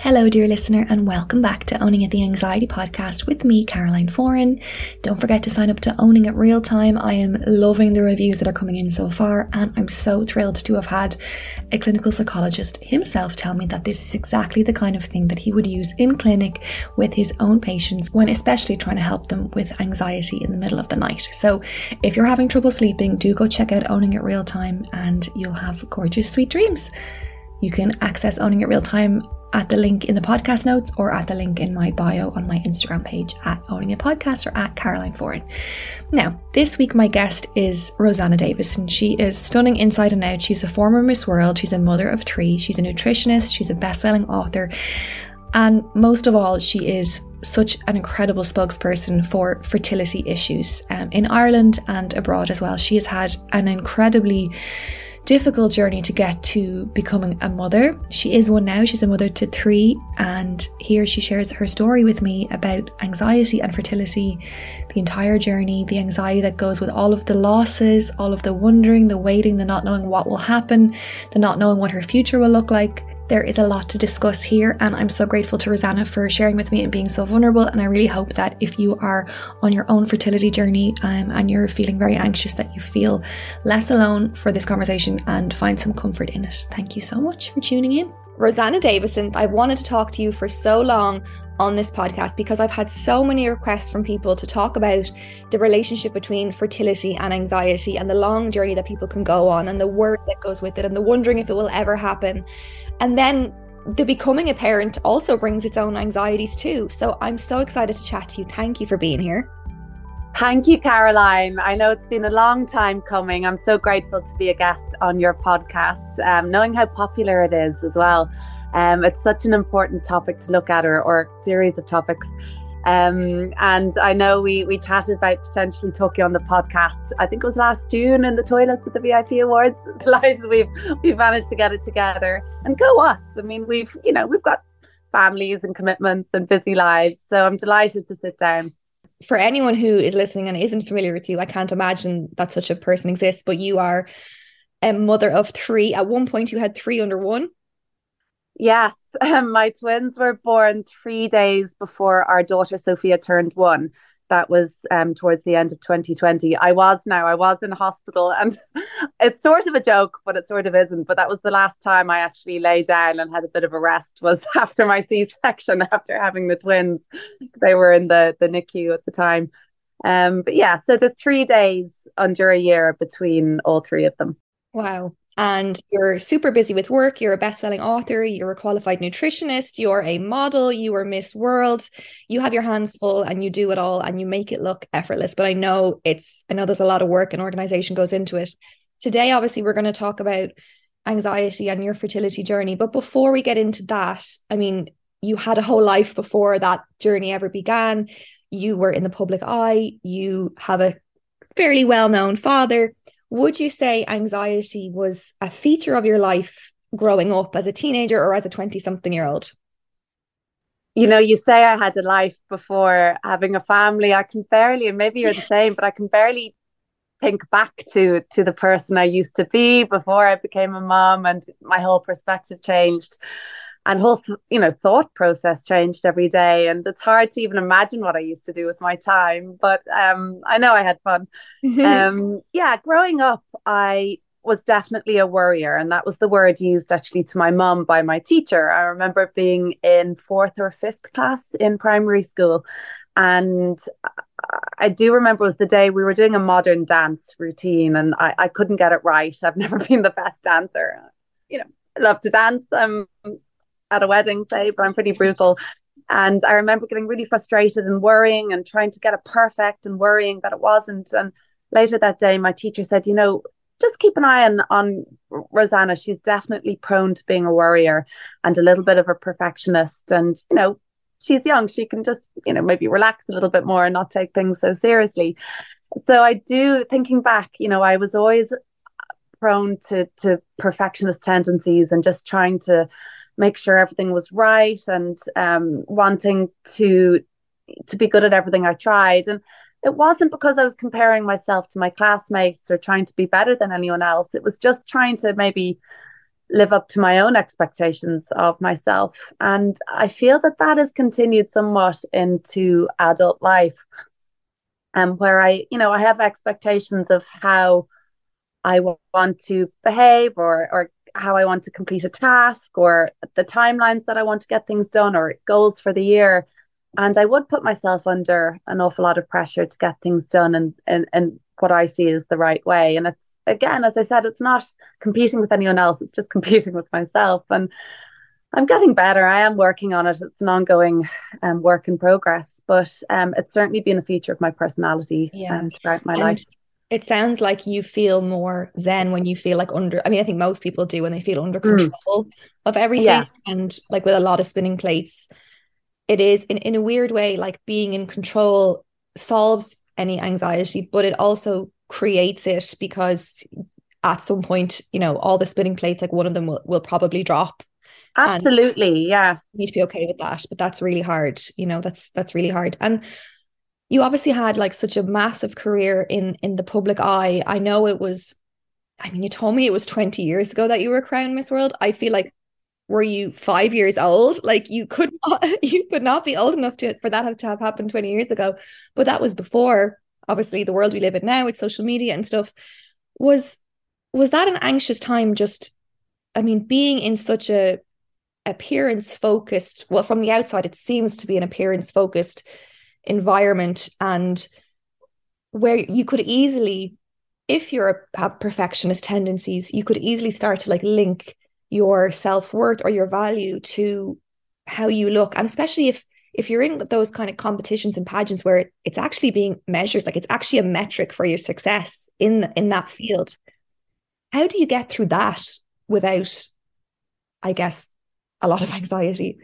Hello, dear listener, and welcome back to Owning It the Anxiety podcast with me, Caroline Foran. Don't forget to sign up to Owning It Real Time. I am loving the reviews that are coming in so far, and I'm so thrilled to have had a clinical psychologist himself tell me that this is exactly the kind of thing that he would use in clinic with his own patients when especially trying to help them with anxiety in the middle of the night. So if you're having trouble sleeping, do go check out Owning It Real Time and you'll have gorgeous, sweet dreams. You can access Owning It Real Time at the link in the podcast notes or at the link in my bio on my Instagram page at Owning It Podcast or at Caroline Foran. Now, this week my guest is Rosanna Davison. She is stunning inside and out. She's a former Miss World, she's a mother of three, she's a nutritionist, she's a best-selling author, and most of all, she is such an incredible spokesperson for fertility issues um, in Ireland and abroad as well. She has had an incredibly difficult journey to get to becoming a mother. She is one now, she's a mother to three, and here she shares her story with me about anxiety and fertility, the entire journey, the anxiety that goes with all of the losses, all of the wondering, the waiting, the not knowing what will happen, the not knowing what her future will look like. There is a lot to discuss here, and I'm so grateful to Rosanna for sharing with me and being so vulnerable. And I really hope that if you are on your own fertility journey um, and you're feeling very anxious, that you feel less alone for this conversation and find some comfort in it. Thank you so much for tuning in. Rosanna Davison, I wanted to talk to you for so long on this podcast because I've had so many requests from people to talk about the relationship between fertility and anxiety and the long journey that people can go on and the work that goes with it and the wondering if it will ever happen. And then the becoming a parent also brings its own anxieties too. So I'm so excited to chat to you. Thank you for being here. Thank you, Caroline. I know it's been a long time coming. I'm so grateful to be a guest on your podcast, um, knowing how popular it is as well. Um, it's such an important topic to look at, or, or series of topics. Um, and I know we we chatted about potentially talking on the podcast. I think it was last June in the toilets at the VIP Awards. Delighted we've we've managed to get it together. And go us! I mean, we've you know we've got families and commitments and busy lives. So I'm delighted to sit down. For anyone who is listening and isn't familiar with you, I can't imagine that such a person exists. But you are a mother of three. At one point, you had three under one. Yes, um, my twins were born three days before our daughter Sophia turned one. That was um, towards the end of 2020. I was now, I was in hospital, and it's sort of a joke, but it sort of isn't. But that was the last time I actually lay down and had a bit of a rest was after my C section, after having the twins. They were in the, the NICU at the time. Um, but yeah, so there's three days under a year between all three of them. Wow and you're super busy with work. You're a best selling author, you're a qualified nutritionist, you're a model, you are Miss World. You have your hands full and you do it all and you make it look effortless. But I know it's, I know there's a lot of work and organization goes into it. Today, obviously, we're going to talk about anxiety and your fertility journey. But before we get into that, I mean, you had a whole life before that journey ever began. You were in the public eye, you have a fairly well known father would you say anxiety was a feature of your life growing up as a teenager or as a 20 something year old? You know, you say I had a life before having a family. I can barely, and maybe you're the same, but I can barely think back to to the person I used to be before I became a mom and my whole perspective changed and whole you know thought process changed every day and it's hard to even imagine what I used to do with my time but um I know I had fun um yeah growing up I was definitely a worrier and that was the word used actually to my mum by my teacher I remember being in fourth or fifth class in primary school and I do remember it was the day we were doing a modern dance routine and I, I couldn't get it right. I've never been the best dancer. You know, I love to dance um, at a wedding, say, but I'm pretty brutal. And I remember getting really frustrated and worrying and trying to get it perfect and worrying that it wasn't. And later that day, my teacher said, you know, just keep an eye on, on Rosanna. She's definitely prone to being a worrier and a little bit of a perfectionist. And, you know, she's young she can just you know maybe relax a little bit more and not take things so seriously so i do thinking back you know i was always prone to to perfectionist tendencies and just trying to make sure everything was right and um, wanting to to be good at everything i tried and it wasn't because i was comparing myself to my classmates or trying to be better than anyone else it was just trying to maybe live up to my own expectations of myself. And I feel that that has continued somewhat into adult life. Um, where I, you know, I have expectations of how I want to behave or or how I want to complete a task or the timelines that I want to get things done or goals for the year. And I would put myself under an awful lot of pressure to get things done and and, and what I see is the right way. And it's again, as I said, it's not competing with anyone else, it's just competing with myself. And I'm getting better. I am working on it. It's an ongoing um, work in progress, but um, it's certainly been a feature of my personality yeah. um, throughout my and life. It sounds like you feel more zen when you feel like under. I mean, I think most people do when they feel under hmm. control mm. of everything. Yeah. And like with a lot of spinning plates, it is in, in a weird way like being in control solves any anxiety, but it also creates it because at some point, you know, all the spinning plates, like one of them will, will probably drop. Absolutely. Yeah. You need to be okay with that. But that's really hard. You know, that's that's really hard. And you obviously had like such a massive career in in the public eye. I know it was I mean, you told me it was 20 years ago that you were crowned Miss World. I feel like were you five years old? Like you could not you could not be old enough to for that to have happened 20 years ago. But that was before obviously the world we live in now with social media and stuff was was that an anxious time just i mean being in such a appearance focused well from the outside it seems to be an appearance focused environment and where you could easily if you're a, have perfectionist tendencies you could easily start to like link your self-worth or your value to how you look. And especially if if you're in those kind of competitions and pageants where it's actually being measured like it's actually a metric for your success in in that field. How do you get through that without i guess a lot of anxiety?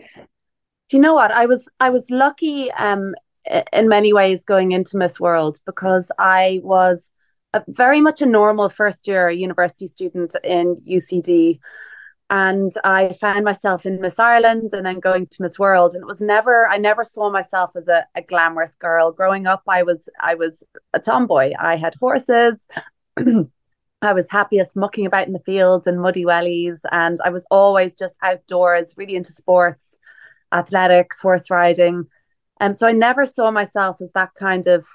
Do you know what? I was i was lucky um in many ways going into miss world because i was a, very much a normal first year university student in ucd and I found myself in Miss Ireland and then going to Miss World. And it was never I never saw myself as a, a glamorous girl. Growing up I was I was a tomboy. I had horses. I was happiest mucking about in the fields and muddy wellies. And I was always just outdoors really into sports athletics horse riding um, so I never saw myself as that kind of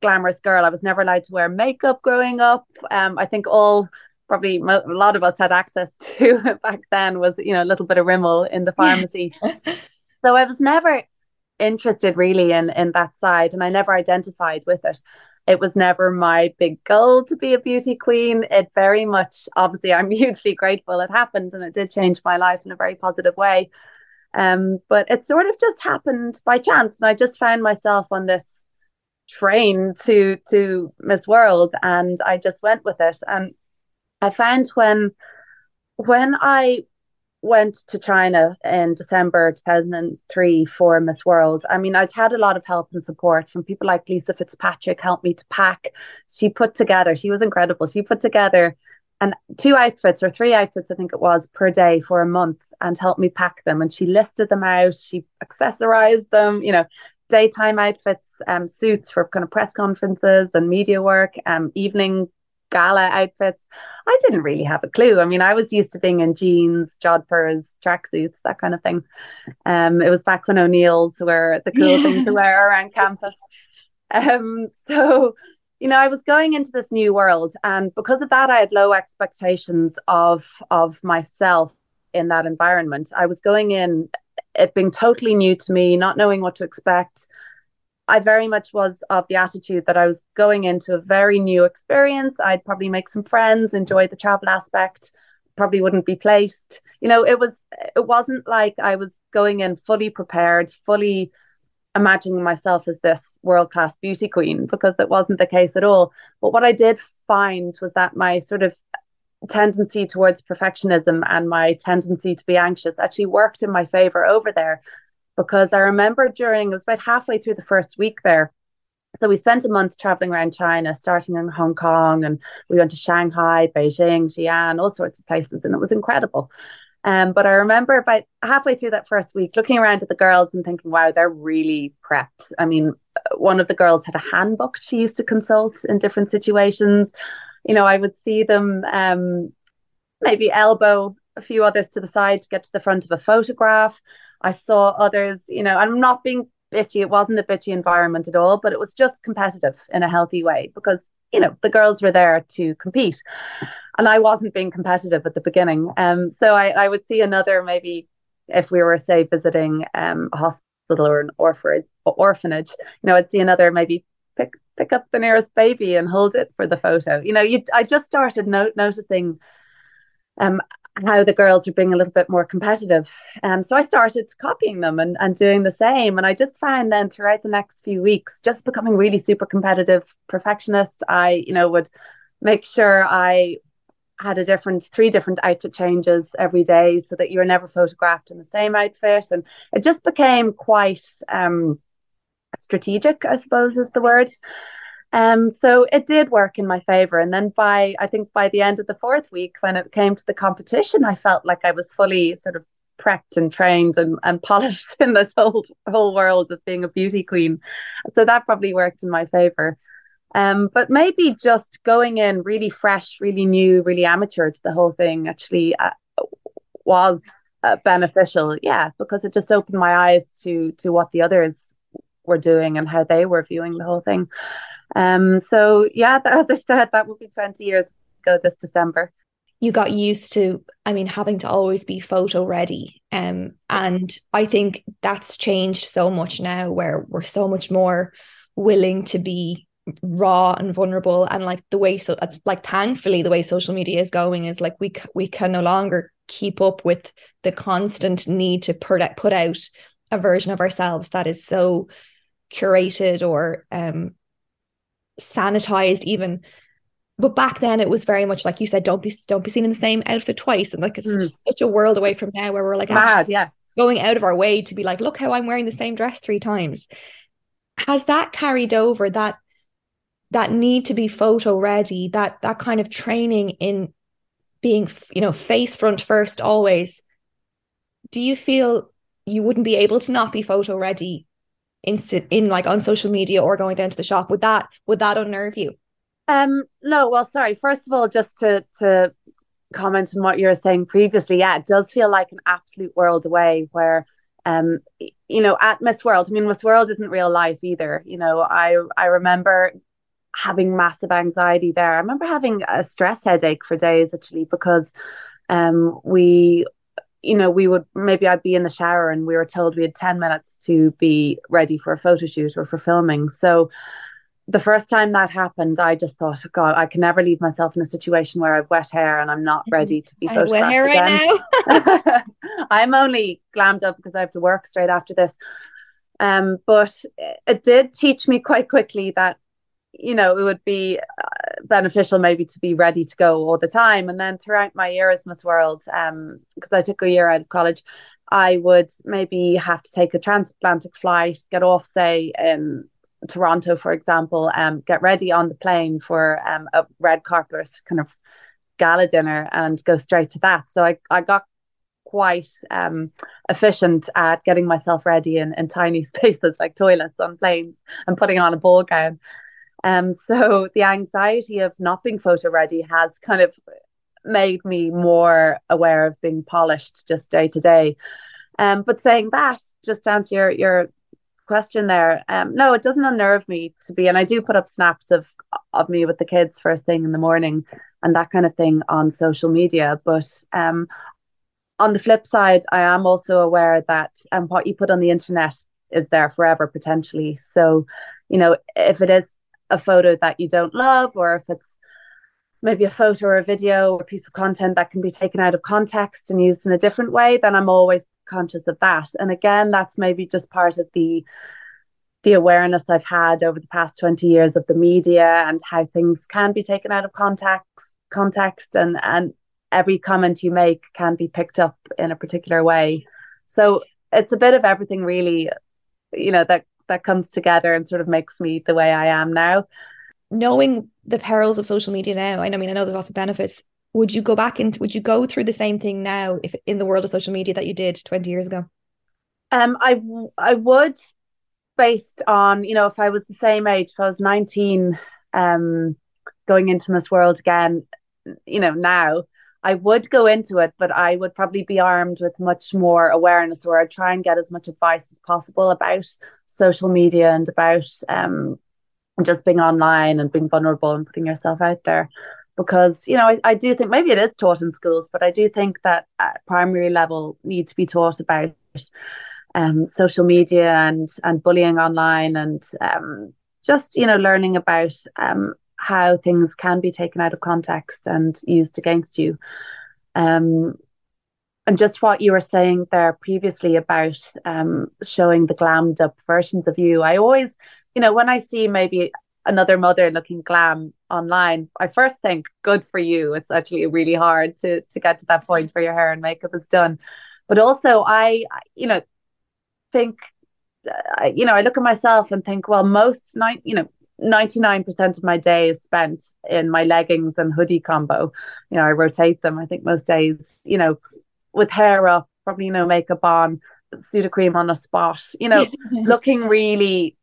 glamorous girl I was never allowed to wear makeup growing up um, I think all probably a lot of us had access to back then was you know a little bit of Rimmel in the pharmacy. so I was never interested really in in that side, and I never identified with it. It was never my big goal to be a beauty queen. It very much, obviously, I'm hugely grateful it happened, and it did change my life in a very positive way. Um, but it sort of just happened by chance, and I just found myself on this train to to Miss World, and I just went with it. And I found when when I went to China in December 2003 for Miss World, I mean, I'd had a lot of help and support from people like Lisa Fitzpatrick, helped me to pack. She put together, she was incredible. She put together and two outfits or three outfits, I think it was, per day for a month and helped me pack them. And she listed them out, she accessorized them, you know, daytime outfits, um, suits for kind of press conferences and media work, um, evening gala outfits. I didn't really have a clue. I mean, I was used to being in jeans, jodhpurs, tracksuits, that kind of thing. Um, it was back when O'Neill's were the cool yeah. thing to wear around campus. Um, so you know, I was going into this new world, and because of that, I had low expectations of of myself in that environment. I was going in it being totally new to me, not knowing what to expect. I very much was of the attitude that I was going into a very new experience. I'd probably make some friends, enjoy the travel aspect, probably wouldn't be placed. You know, it was it wasn't like I was going in fully prepared, fully imagining myself as this world class beauty queen because it wasn't the case at all. But what I did find was that my sort of tendency towards perfectionism and my tendency to be anxious actually worked in my favor over there because I remember during it was about halfway through the first week there. So we spent a month traveling around China, starting in Hong Kong, and we went to Shanghai, Beijing, Xi'an, all sorts of places, and it was incredible. Um, but I remember about halfway through that first week looking around at the girls and thinking, wow, they're really prepped. I mean, one of the girls had a handbook she used to consult in different situations. You know, I would see them um, maybe elbow a few others to the side to get to the front of a photograph. I saw others, you know, I'm not being bitchy. It wasn't a bitchy environment at all, but it was just competitive in a healthy way because, you know, the girls were there to compete and I wasn't being competitive at the beginning. Um, so I, I would see another maybe if we were say visiting um, a hospital or an orphanage, orphanage, you know, I'd see another maybe pick pick up the nearest baby and hold it for the photo. You know, you I just started no- noticing um how the girls were being a little bit more competitive. Um, so I started copying them and, and doing the same. And I just found then throughout the next few weeks, just becoming really super competitive, perfectionist. I, you know, would make sure I had a different three different outfit changes every day so that you were never photographed in the same outfit and it just became quite um strategic i suppose is the word. Um so it did work in my favor. And then by i think by the end of the fourth week when it came to the competition i felt like i was fully sort of prepped and trained and, and polished in this whole whole world of being a beauty queen. So that probably worked in my favor. Um, but maybe just going in really fresh, really new, really amateur to the whole thing actually uh, was uh, beneficial. Yeah, because it just opened my eyes to to what the others were doing and how they were viewing the whole thing. Um, so yeah, as I said, that would be twenty years ago this December. You got used to, I mean, having to always be photo ready. Um, and I think that's changed so much now, where we're so much more willing to be raw and vulnerable and like the way so like thankfully the way social media is going is like we we can no longer keep up with the constant need to put out a version of ourselves that is so curated or um sanitized even. But back then it was very much like you said don't be don't be seen in the same outfit twice. And like it's mm. such a world away from now where we're like Mad, yeah. going out of our way to be like look how I'm wearing the same dress three times. Has that carried over that that need to be photo ready that that kind of training in being you know face front first always? Do you feel you wouldn't be able to not be photo ready in in like on social media or going down to the shop would that would that unnerve you um no well sorry first of all just to to comment on what you were saying previously yeah it does feel like an absolute world away where um you know at miss world i mean miss world isn't real life either you know i i remember having massive anxiety there. I remember having a stress headache for days actually because um, we you know, we would maybe I'd be in the shower and we were told we had 10 minutes to be ready for a photo shoot or for filming. So the first time that happened, I just thought, oh God, I can never leave myself in a situation where I've wet hair and I'm not ready to be photographed wet hair again. right now. I'm only glammed up because I have to work straight after this. Um, but it did teach me quite quickly that you know, it would be uh, beneficial maybe to be ready to go all the time. And then throughout my year as Miss World, um, because I took a year out of college, I would maybe have to take a transatlantic flight, get off, say, in Toronto, for example, um, get ready on the plane for um, a red carpet kind of gala dinner and go straight to that. So I, I got quite um, efficient at getting myself ready in, in tiny spaces like toilets on planes and putting on a ball gown. Um, so the anxiety of not being photo ready has kind of made me more aware of being polished just day to day. Um, but saying that, just to answer your, your question there, um, no, it doesn't unnerve me to be, and I do put up snaps of of me with the kids first thing in the morning and that kind of thing on social media. But um, on the flip side, I am also aware that um, what you put on the internet is there forever potentially. So, you know, if it is a photo that you don't love, or if it's maybe a photo or a video or a piece of content that can be taken out of context and used in a different way, then I'm always conscious of that. And again, that's maybe just part of the the awareness I've had over the past 20 years of the media and how things can be taken out of context context and and every comment you make can be picked up in a particular way. So it's a bit of everything really, you know, that that comes together and sort of makes me the way I am now. Knowing the perils of social media now, I mean, I know there's lots of benefits. Would you go back into would you go through the same thing now if in the world of social media that you did 20 years ago? Um I I would based on, you know, if I was the same age, if I was 19 um going into Miss World again, you know, now I would go into it, but I would probably be armed with much more awareness, or I'd try and get as much advice as possible about social media and about um, just being online and being vulnerable and putting yourself out there. Because you know, I, I do think maybe it is taught in schools, but I do think that at primary level need to be taught about um, social media and and bullying online and um, just you know learning about um, how things can be taken out of context and used against you. Um, and just what you were saying there previously about um, showing the glammed up versions of you, I always, you know, when I see maybe another mother looking glam online, I first think, good for you. It's actually really hard to to get to that point where your hair and makeup is done. But also, I, you know, think, uh, you know, I look at myself and think, well, most night, you know, 99% of my day is spent in my leggings and hoodie combo. You know, I rotate them, I think most days, you know, with hair up, probably, you know, makeup on, Sudocrem on a spot, you know, looking really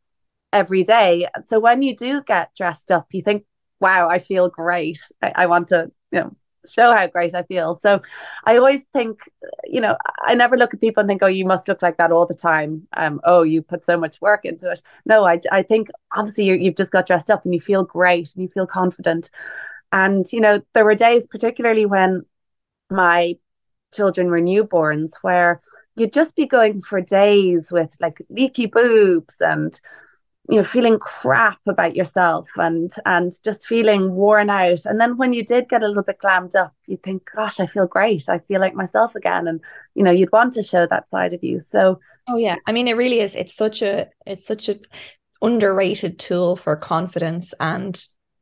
every day. So when you do get dressed up, you think, wow, I feel great. I, I want to, you know, show how great I feel. So I always think, you know, I never look at people and think, oh, you must look like that all the time. Um, oh, you put so much work into it. No, I, I think obviously you you've just got dressed up and you feel great and you feel confident. And, you know, there were days, particularly when my children were newborns, where you'd just be going for days with like leaky boobs and you know feeling crap about yourself and and just feeling worn out. And then when you did get a little bit glammed up you think gosh i feel great. I feel like myself again. And you know you'd want to show that side of you. So oh yeah. I mean it really is. It's such a it's such a underrated tool for confidence and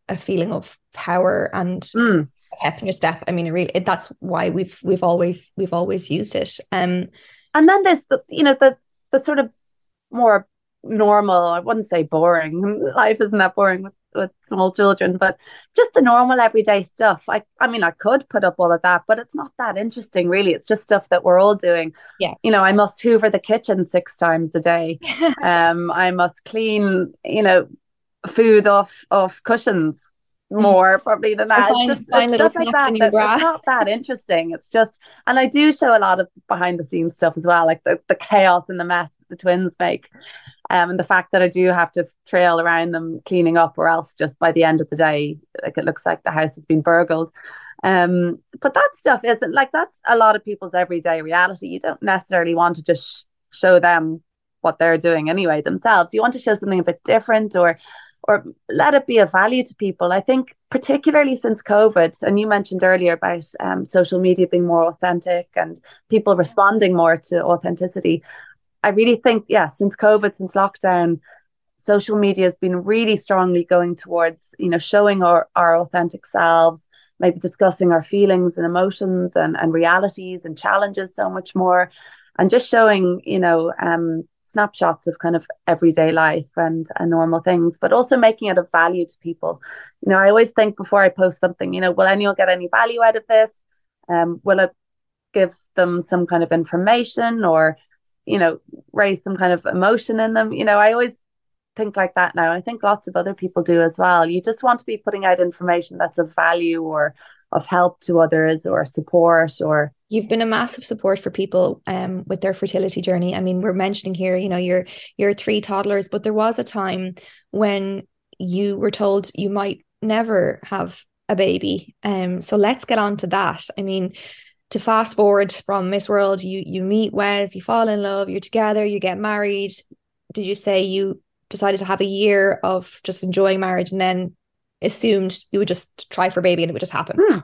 a feeling of power and mm. pep in your step. I mean it really it, that's why we've we've always we've always used it. Um and then there's the you know the the sort of more normal. I wouldn't say boring. Life isn't that boring with, with small children but just the normal everyday stuff. I i mean i could put up all of that but it's not that interesting really. It's just stuff that we're all doing. Yeah. You know i must hoover the kitchen six times a day. Um i must clean you know food off off cushions more probably than that. Find, it's just, it's just like that, that it's not that interesting. It's just, and I do show a lot of behind the scenes stuff as well, like the, the chaos and the mess the twins make. Um, and the fact that I do have to trail around them cleaning up, or else just by the end of the day, like it looks like the house has been burgled. Um, but that stuff isn't like that's a lot of people's everyday reality. You don't necessarily want to just show them what they're doing anyway themselves. You want to show something a bit different, or or let it be of value to people. I think particularly since COVID, and you mentioned earlier about um, social media being more authentic and people responding more to authenticity. I really think, yeah, since COVID, since lockdown, social media has been really strongly going towards, you know, showing our, our authentic selves, maybe discussing our feelings and emotions and, and realities and challenges so much more. And just showing, you know, um, snapshots of kind of everyday life and, and normal things, but also making it of value to people. You know, I always think before I post something, you know, will anyone get any value out of this? Um, will it give them some kind of information or, you know, raise some kind of emotion in them? You know, I always think like that now. I think lots of other people do as well. You just want to be putting out information that's of value or of help to others or support or you've been a massive support for people um, with their fertility journey. I mean, we're mentioning here, you know, your your three toddlers, but there was a time when you were told you might never have a baby. Um, so let's get on to that. I mean, to fast forward from Miss World, you you meet Wes, you fall in love, you're together, you get married. Did you say you decided to have a year of just enjoying marriage and then assumed you would just try for baby and it would just happen? Hmm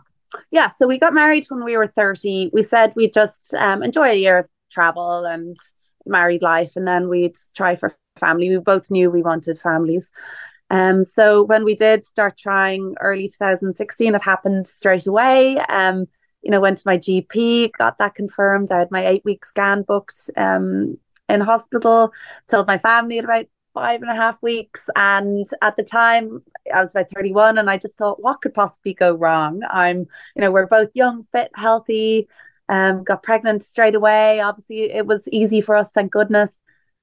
yeah, so we got married when we were 30. We said we'd just um, enjoy a year of travel and married life, and then we'd try for family. We both knew we wanted families. Um, so when we did start trying early 2016, it happened straight away. Um, you know, went to my GP, got that confirmed. I had my eight week scan booked um, in hospital, told my family at about five and a half weeks. And at the time, I was about 31, and I just thought, what could possibly go wrong? I'm, you know, we're both young, fit, healthy, um, got pregnant straight away. Obviously, it was easy for us, thank goodness.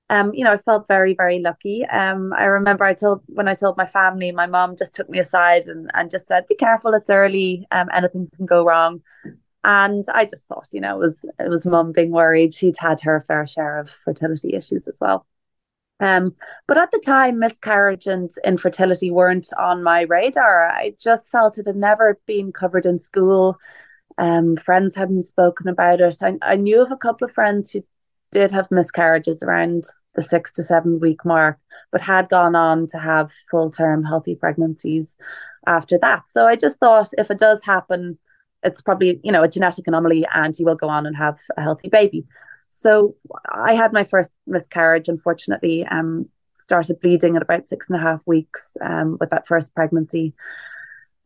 Um, you know, I felt very, very lucky. Um, I remember I told when I told my family, my mom just took me aside and, and just said, "Be careful, it's early. Um, anything can go wrong." And I just thought, you know, it was it was mum being worried. She'd had her fair share of fertility issues as well. Um, but at the time, miscarriage and infertility weren't on my radar. I just felt it had never been covered in school. Um, friends hadn't spoken about it. I, I knew of a couple of friends who did have miscarriages around the six to seven week mark, but had gone on to have full term healthy pregnancies after that. So I just thought if it does happen, it's probably, you know, a genetic anomaly and you will go on and have a healthy baby. So I had my first miscarriage, unfortunately, um, started bleeding at about six and a half weeks um, with that first pregnancy.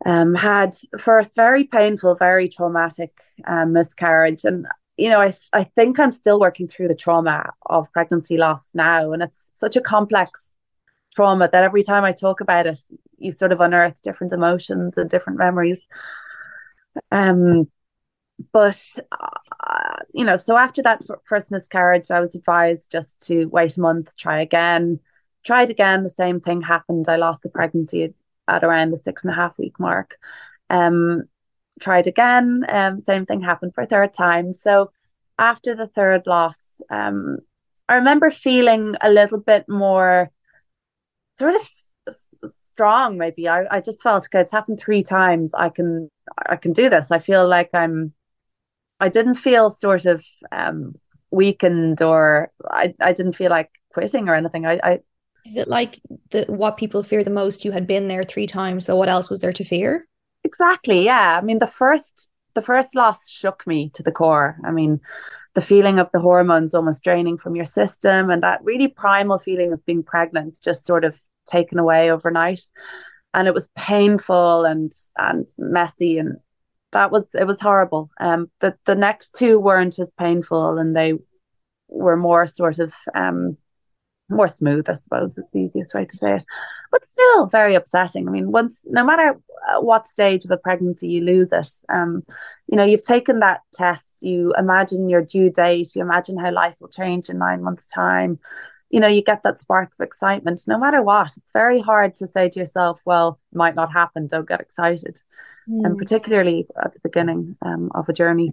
Um, had first very painful, very traumatic um, miscarriage. And, you know, I, I think I'm still working through the trauma of pregnancy loss now. And it's such a complex trauma that every time I talk about it, you sort of unearth different emotions and different memories. Um, but uh, you know, so after that first miscarriage, I was advised just to wait a month, try again. Tried again, the same thing happened. I lost the pregnancy at, around the six and a half week mark. Um, tried again, um, same thing happened for a third time. So after the third loss, um, I remember feeling a little bit more sort of strong maybe I, I just felt okay it's happened three times i can i can do this i feel like i'm I didn't feel sort of um, weakened or I, I didn't feel like quitting or anything. I, I is it like the what people fear the most? You had been there three times, so what else was there to fear? Exactly. Yeah. I mean, the first the first loss shook me to the core. I mean, the feeling of the hormones almost draining from your system and that really primal feeling of being pregnant just sort of taken away overnight. And it was painful and and messy and that was it was horrible. Um, the the next two weren't as painful, and they were more sort of um more smooth, I suppose is the easiest way to say it, but still very upsetting. I mean, once no matter uh, what stage of a pregnancy you lose it, um, you know, you've taken that test, you imagine your due date, you imagine how life will change in nine months' time. You know, you get that spark of excitement. No matter what, it's very hard to say to yourself, "Well, it might not happen. Don't get excited." mm. and particularly at the beginning um, of a journey.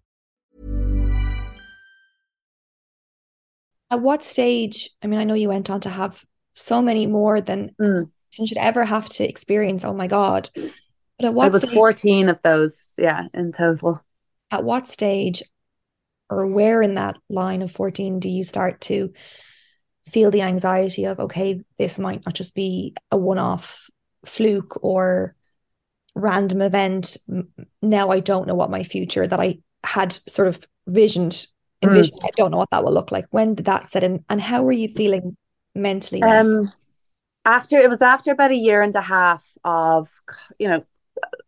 At what stage, I mean, I know you went on to have so many more than Mm. you should ever have to experience. Oh my God. But at what I was stage, 14 of those, yeah, in total. at what stage or where in that line of 14 do you start to feel the anxiety of, okay, this might not just be a one-off fluke or random event. Now I don't know what my future that I had sort of visioned, Mm. I don't know what that will look like. When did that set in? And how were you feeling mentally? Um, after it was after about a year and a half of, you know,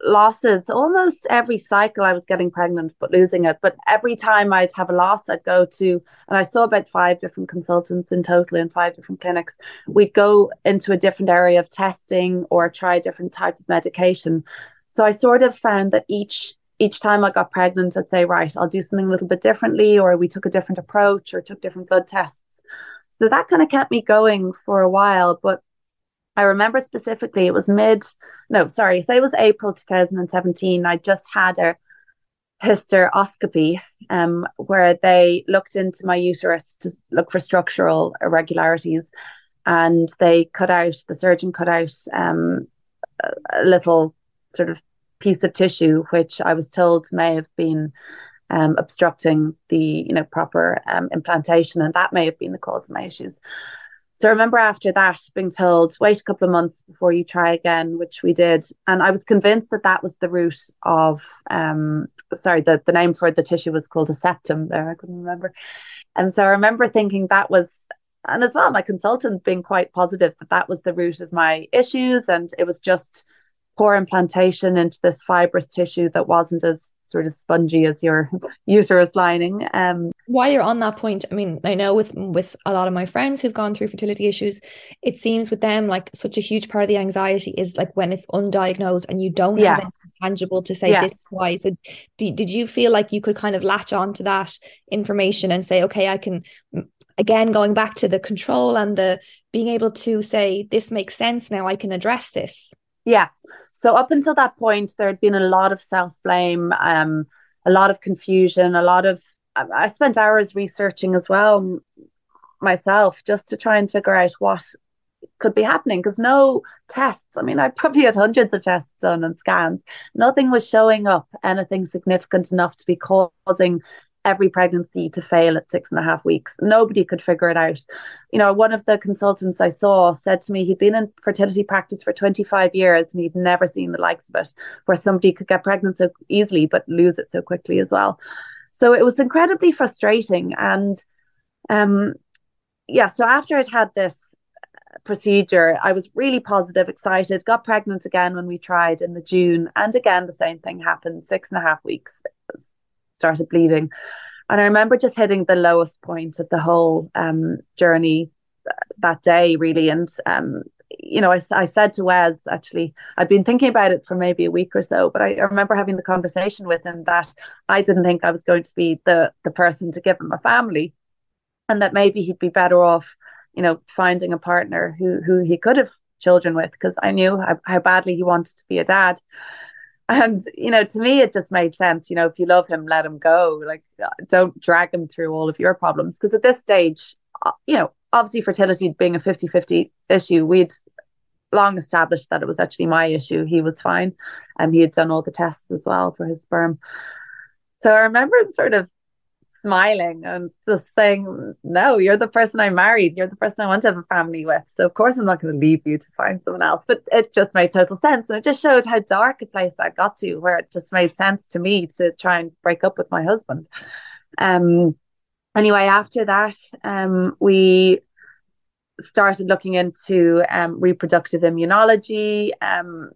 losses. Almost every cycle I was getting pregnant, but losing it. But every time I'd have a loss, I'd go to, and I saw about five different consultants in total in five different clinics. We'd go into a different area of testing or try a different type of medication. So I sort of found that each each time I got pregnant, I'd say, right, I'll do something a little bit differently, or we took a different approach or took different blood tests. So that kind of kept me going for a while. But I remember specifically it was mid, no, sorry, say it was April 2017. I just had a hysteroscopy um, where they looked into my uterus to look for structural irregularities. And they cut out, the surgeon cut out um, a, a little sort of piece of tissue, which I was told may have been um, obstructing the you know proper um, implantation, and that may have been the cause of my issues. So I remember after that being told, wait a couple of months before you try again, which we did. And I was convinced that that was the root of, um, sorry, the, the name for the tissue was called a septum there. I couldn't remember. And so I remember thinking that was, and as well, my consultant being quite positive that that was the root of my issues. And it was just poor implantation into this fibrous tissue that wasn't as sort of spongy as your uterus lining. Um, while you're on that point, I mean, I know with with a lot of my friends who've gone through fertility issues, it seems with them like such a huge part of the anxiety is like when it's undiagnosed and you don't Yeah. have anything tangible to say Yeah. this is why. So did, did you feel like you could kind of latch on to that information and say, okay, I can again going back to the control and the being able to say this makes sense now, I can address this. Yeah. So up until that point, there had been a lot of self blame, um, a lot of confusion, a lot of. I spent hours researching as well myself just to try and figure out what could be happening because no tests. I mean, I probably had hundreds of tests done and scans. Nothing was showing up anything significant enough to be causing every pregnancy to fail at six and a half weeks. Nobody could figure it out. You know, one of the consultants I saw said to me he'd been in fertility practice for 25 years and he'd never seen the likes of it, where somebody could get pregnant so easily but lose it so quickly as well. So it was incredibly frustrating. And um, yeah, so after I'd had this procedure, I was really positive, excited, got pregnant again when we tried in the June. And again, the same thing happened six and a half weeks, started bleeding. And I remember just hitting the lowest point of the whole um, journey that day, really. And, um, you know, I, I said to Wes, actually, I'd been thinking about it for maybe a week or so, but I, I remember having the conversation with him that I didn't think I was going to be the, the person to give him a family and that maybe he'd be better off, you know, finding a partner who who he could have children with because I knew how, how badly he wanted to be a dad. And, you know, to me, it just made sense. You know, if you love him, let him go. Like, don't drag him through all of your problems. Because at this stage, uh, you know, obviously fertility being a 50 50 issue, we'd long established that it was actually my issue. He was fine. And he had done all the tests as well for his sperm. So I remember sort of smiling and just saying, No, you're the person I married. You're the person I want to have a family with. So, of course, I'm not going to leave you to find someone else. But it just made total sense. And it just showed how dark a place I got to, where it just made sense to me to try and break up with my husband. Um, anyway, after that, um, we started looking into um, reproductive immunology. Um,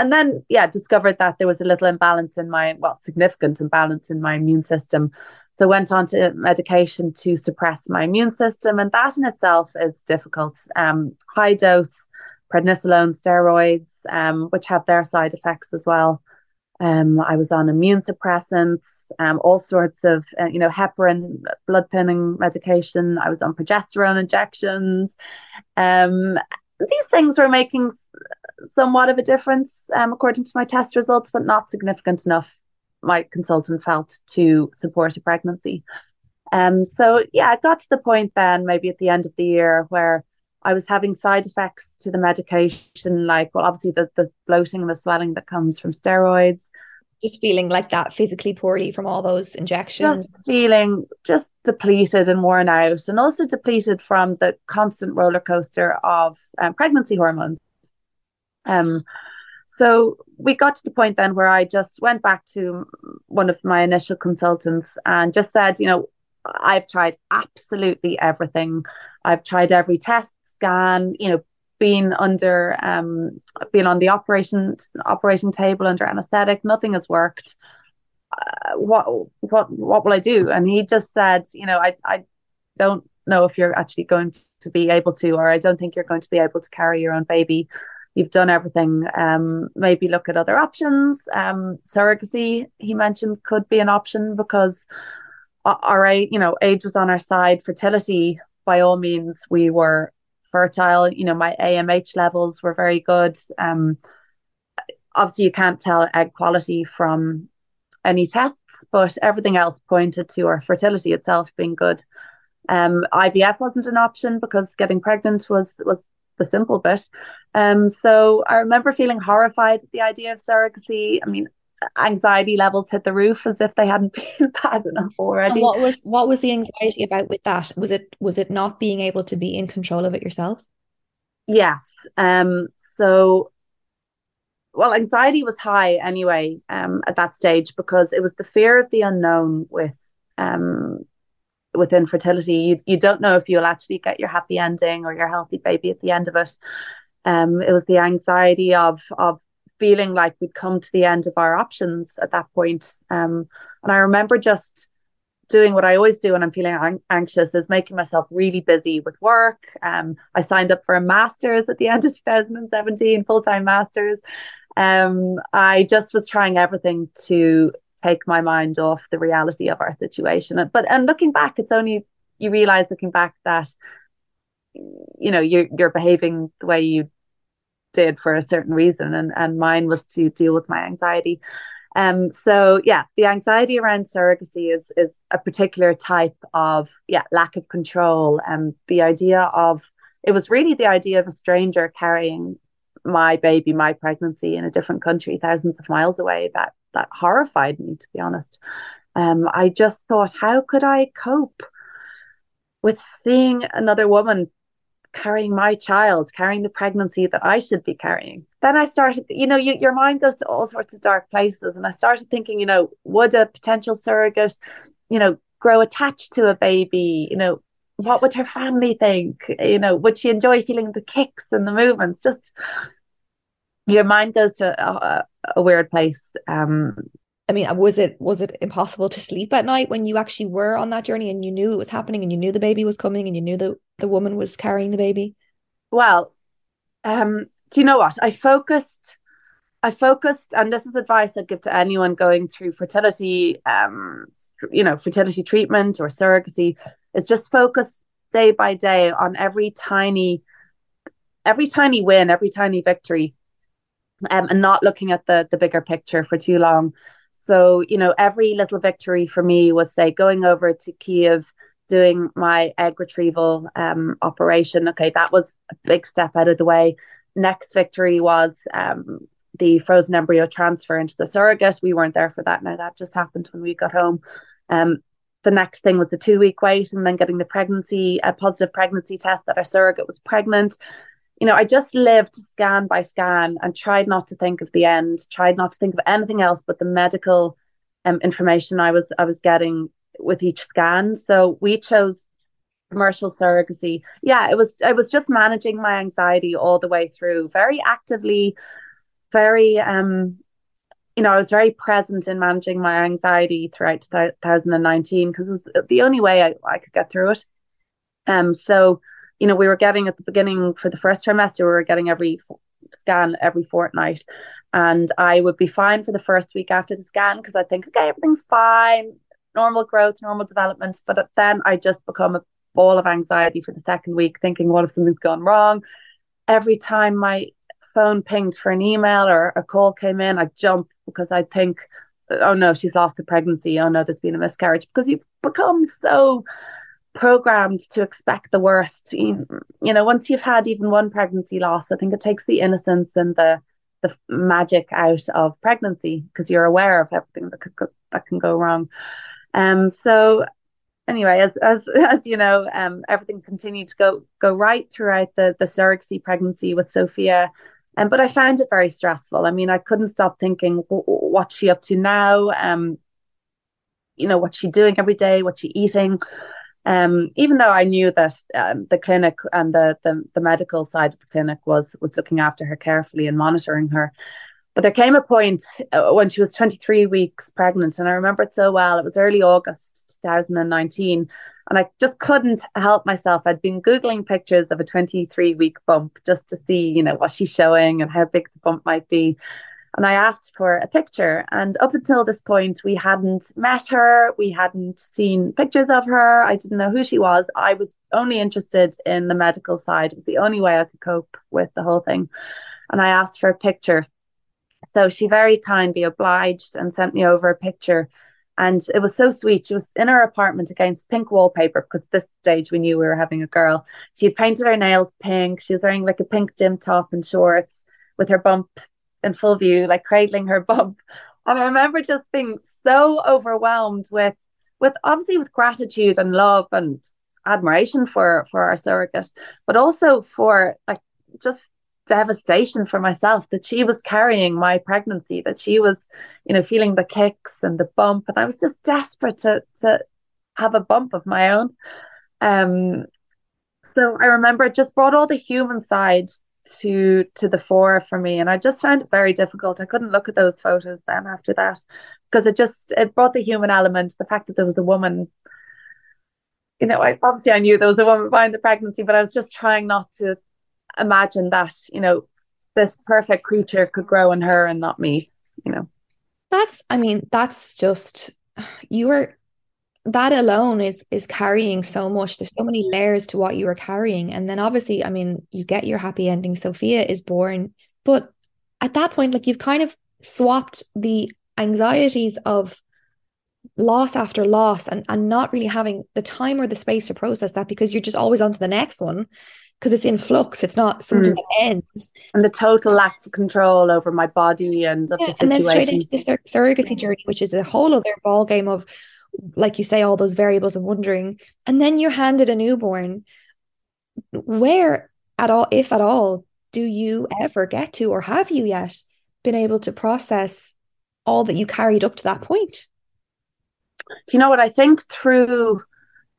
and then yeah discovered that there was a little imbalance in my well significant imbalance in my immune system so went on to medication to suppress my immune system and that in itself is difficult um, high dose prednisolone steroids um, which have their side effects as well um, I was on immune suppressants, um, all sorts of, uh, you know, heparin, blood thinning medication. I was on progesterone injections. Um, these things were making somewhat of a difference um, according to my test results, but not significant enough, my consultant felt, to support a pregnancy. Um, so, yeah, it got to the point then, maybe at the end of the year, where I was having side effects to the medication, like, well, obviously the, the bloating and the swelling that comes from steroids. Just feeling like that physically poorly from all those injections. Just feeling just depleted and worn out, and also depleted from the constant roller coaster of um, pregnancy hormones. Um, so we got to the point then where I just went back to one of my initial consultants and just said, you know, I've tried absolutely everything. I've tried every test scan, you know, been under um been on the operation operation table under anesthetic, nothing has worked. Uh, what what what will I do? And he just said, you know, I I don't know if you're actually going to be able to, or I don't think you're going to be able to carry your own baby you've done everything. Um, maybe look at other options. Um, surrogacy, he mentioned, could be an option because our you know age was on our side. Fertility, by all means, we were fertile. You know, my AMH levels were very good. Um, obviously, you can't tell egg quality from any tests, but everything else pointed to our fertility itself being good. Um, IVF wasn't an option because getting pregnant was was the simple bit. Um, so I remember feeling horrified at the idea of surrogacy. I mean, anxiety levels hit the roof as if they hadn't been bad enough already. And what was what was the anxiety about with that? Was it was it not being able to be in control of it yourself? Yes. Um. So well, anxiety was high anyway um, at that stage because it was the fear of the unknown with um, with infertility you, you don't know if you'll actually get your happy ending or your healthy baby at the end of it. Um it was the anxiety of of feeling like we'd come to the end of our options at that point. Um and i remember just doing what i always do when i'm feeling ang- anxious is making myself really busy with work. Um i signed up for a master's at the end of 2017 full-time masters. Um i just was trying everything to take my mind off the reality of our situation. But and looking back, it's only you realize looking back that you know you're you're behaving the way you did for a certain reason, and and mine was to deal with my anxiety. Um, so yeah, the anxiety around surrogacy is is a particular type of yeah lack of control, and the idea of it was really the idea of a stranger carrying my baby, my pregnancy in a different country, thousands of miles away, that that horrified me, to be honest. Um, I just thought, how could I cope with seeing another woman carrying my child, carrying the pregnancy that I should be carrying? Then I started, you know, you, your mind goes to all sorts of dark places. And I started thinking, you know, would a potential surrogate, you know, grow attached to a baby? You know, what would her family think? You know, would she enjoy feeling the kicks and the movements? Just your mind goes to a, a weird place. Um, I mean, was it was it impossible to sleep at night when you actually were on that journey and you knew it was happening and you knew the baby was coming and you knew that the woman was carrying the baby? Well, um, do you know what? I focused I focused, and this is advice I'd give to anyone going through fertility, um, you know, fertility treatment or surrogacy. Is just focus day by day on every tiny every tiny win, every tiny victory, um, and not looking at the the bigger picture for too long. So, you know, every little victory for me was say going over to Kiev, doing my egg retrieval um, operation. Okay, that was a big step out of the way. Next victory was um, the frozen embryo transfer into the surrogate. We weren't there for that. Now that just happened when we got home. Um, the next thing was the two week wait and then getting the pregnancy, a positive pregnancy test that our surrogate was pregnant. You know, I just lived scan by scan and tried not to think of the end, tried not to think of anything else but the medical um, information I was I was getting with each scan. So we chose commercial surrogacy. Yeah, it was it was just managing my anxiety all the way through, very actively, very um you know, I was very present in managing my anxiety throughout 2019 because it was the only way I, I could get through it. Um, so, you know, we were getting at the beginning for the first trimester, we were getting every scan every fortnight. And I would be fine for the first week after the scan because I think, okay, everything's fine, normal growth, normal development. But then I just become a ball of anxiety for the second week, thinking, what if something's gone wrong? Every time my phone pinged for an email or a call came in, I jump because I think, oh no, she's lost the pregnancy. Oh no, there's been a miscarriage because you've become so programmed to expect the worst. You, you know, once you've had even one pregnancy loss, I think it takes the innocence and the the magic out of pregnancy because you're aware of everything that could go, that can go wrong. Um, so anyway, as as as you know, um, everything continued to go go right throughout the the surrogacy pregnancy with Sophia. Um, but I found it very stressful. I mean, I couldn't stop thinking, what's she up to now? Um, you know, what's she doing every day? What's she eating? Um, even though I knew that um, the clinic and the, the the medical side of the clinic was was looking after her carefully and monitoring her, but there came a point uh, when she was 23 weeks pregnant, and I remember it so well. It was early August 2019, and I just couldn't help myself. I'd been Googling pictures of a 23 week bump just to see, you know, what she's showing and how big the bump might be. And I asked for a picture. And up until this point, we hadn't met her. We hadn't seen pictures of her. I didn't know who she was. I was only interested in the medical side. It was the only way I could cope with the whole thing. And I asked for a picture. So she very kindly obliged and sent me over a picture and it was so sweet. She was in her apartment against pink wallpaper because this stage we knew we were having a girl. She had painted her nails pink. She was wearing like a pink gym top and shorts with her bump in full view, like cradling her bump. And I remember just being so overwhelmed with with obviously with gratitude and love and admiration for for our surrogate, but also for like just devastation for myself that she was carrying my pregnancy, that she was, you know, feeling the kicks and the bump. And I was just desperate to to have a bump of my own. Um so I remember it just brought all the human side to to the fore for me and I just found it very difficult. I couldn't look at those photos then after that because it just it brought the human element, the fact that there was a woman you know, I obviously I knew there was a woman behind the pregnancy, but I was just trying not to imagine that, you know, this perfect creature could grow in her and not me, you know. That's I mean, that's just you were that alone is is carrying so much. There's so many layers to what you are carrying. And then obviously, I mean, you get your happy ending. Sophia is born, but at that point, like you've kind of swapped the anxieties of loss after loss and, and not really having the time or the space to process that because you're just always on to the next one because it's in flux. It's not something mm. that ends. And the total lack of control over my body and yeah, and then straight into the sur- surrogacy journey, which is a whole other ball game of, like you say, all those variables of wondering. And then you're handed a newborn. Where at all, if at all, do you ever get to, or have you yet been able to process all that you carried up to that point? Do you know what I think through